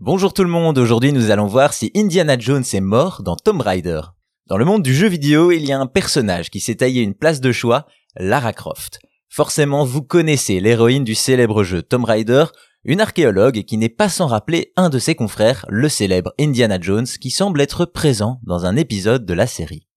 Bonjour tout le monde, aujourd'hui nous allons voir si Indiana Jones est mort dans Tomb Raider. Dans le monde du jeu vidéo, il y a un personnage qui s'est taillé une place de choix, Lara Croft. Forcément, vous connaissez l'héroïne du célèbre jeu Tomb Raider, une archéologue qui n'est pas sans rappeler un de ses confrères, le célèbre Indiana Jones, qui semble être présent dans un épisode de la série.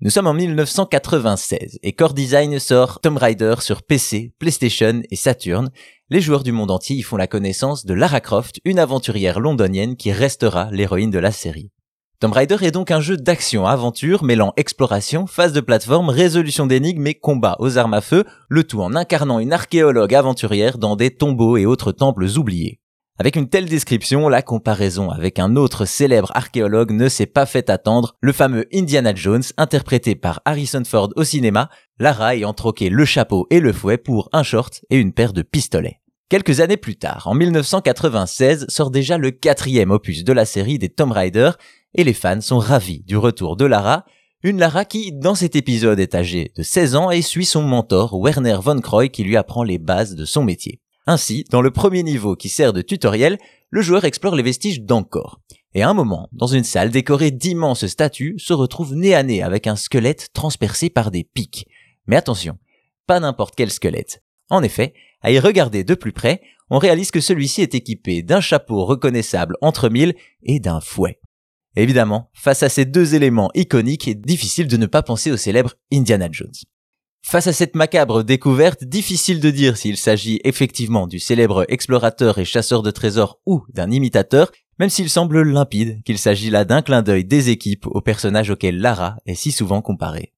Nous sommes en 1996 et Core Design sort Tomb Raider sur PC, PlayStation et Saturn, les joueurs du monde entier y font la connaissance de Lara Croft, une aventurière londonienne qui restera l'héroïne de la série. Tomb Raider est donc un jeu d'action-aventure mêlant exploration, phase de plateforme, résolution d'énigmes et combat aux armes à feu, le tout en incarnant une archéologue aventurière dans des tombeaux et autres temples oubliés. Avec une telle description, la comparaison avec un autre célèbre archéologue ne s'est pas fait attendre, le fameux Indiana Jones, interprété par Harrison Ford au cinéma, Lara ayant troqué le chapeau et le fouet pour un short et une paire de pistolets. Quelques années plus tard, en 1996, sort déjà le quatrième opus de la série des Tomb Raider, et les fans sont ravis du retour de Lara, une Lara qui, dans cet épisode, est âgée de 16 ans et suit son mentor, Werner von Croy, qui lui apprend les bases de son métier. Ainsi, dans le premier niveau qui sert de tutoriel, le joueur explore les vestiges d'Angkor. Et à un moment, dans une salle décorée d'immenses statues, se retrouve nez à nez avec un squelette transpercé par des pics. Mais attention, pas n'importe quel squelette. En effet, à y regarder de plus près, on réalise que celui-ci est équipé d'un chapeau reconnaissable entre mille et d'un fouet. Évidemment, face à ces deux éléments iconiques, difficile de ne pas penser au célèbre Indiana Jones. Face à cette macabre découverte, difficile de dire s'il s'agit effectivement du célèbre explorateur et chasseur de trésors ou d'un imitateur, même s'il semble limpide qu'il s'agit là d'un clin d'œil des équipes aux personnages auxquels Lara est si souvent comparée.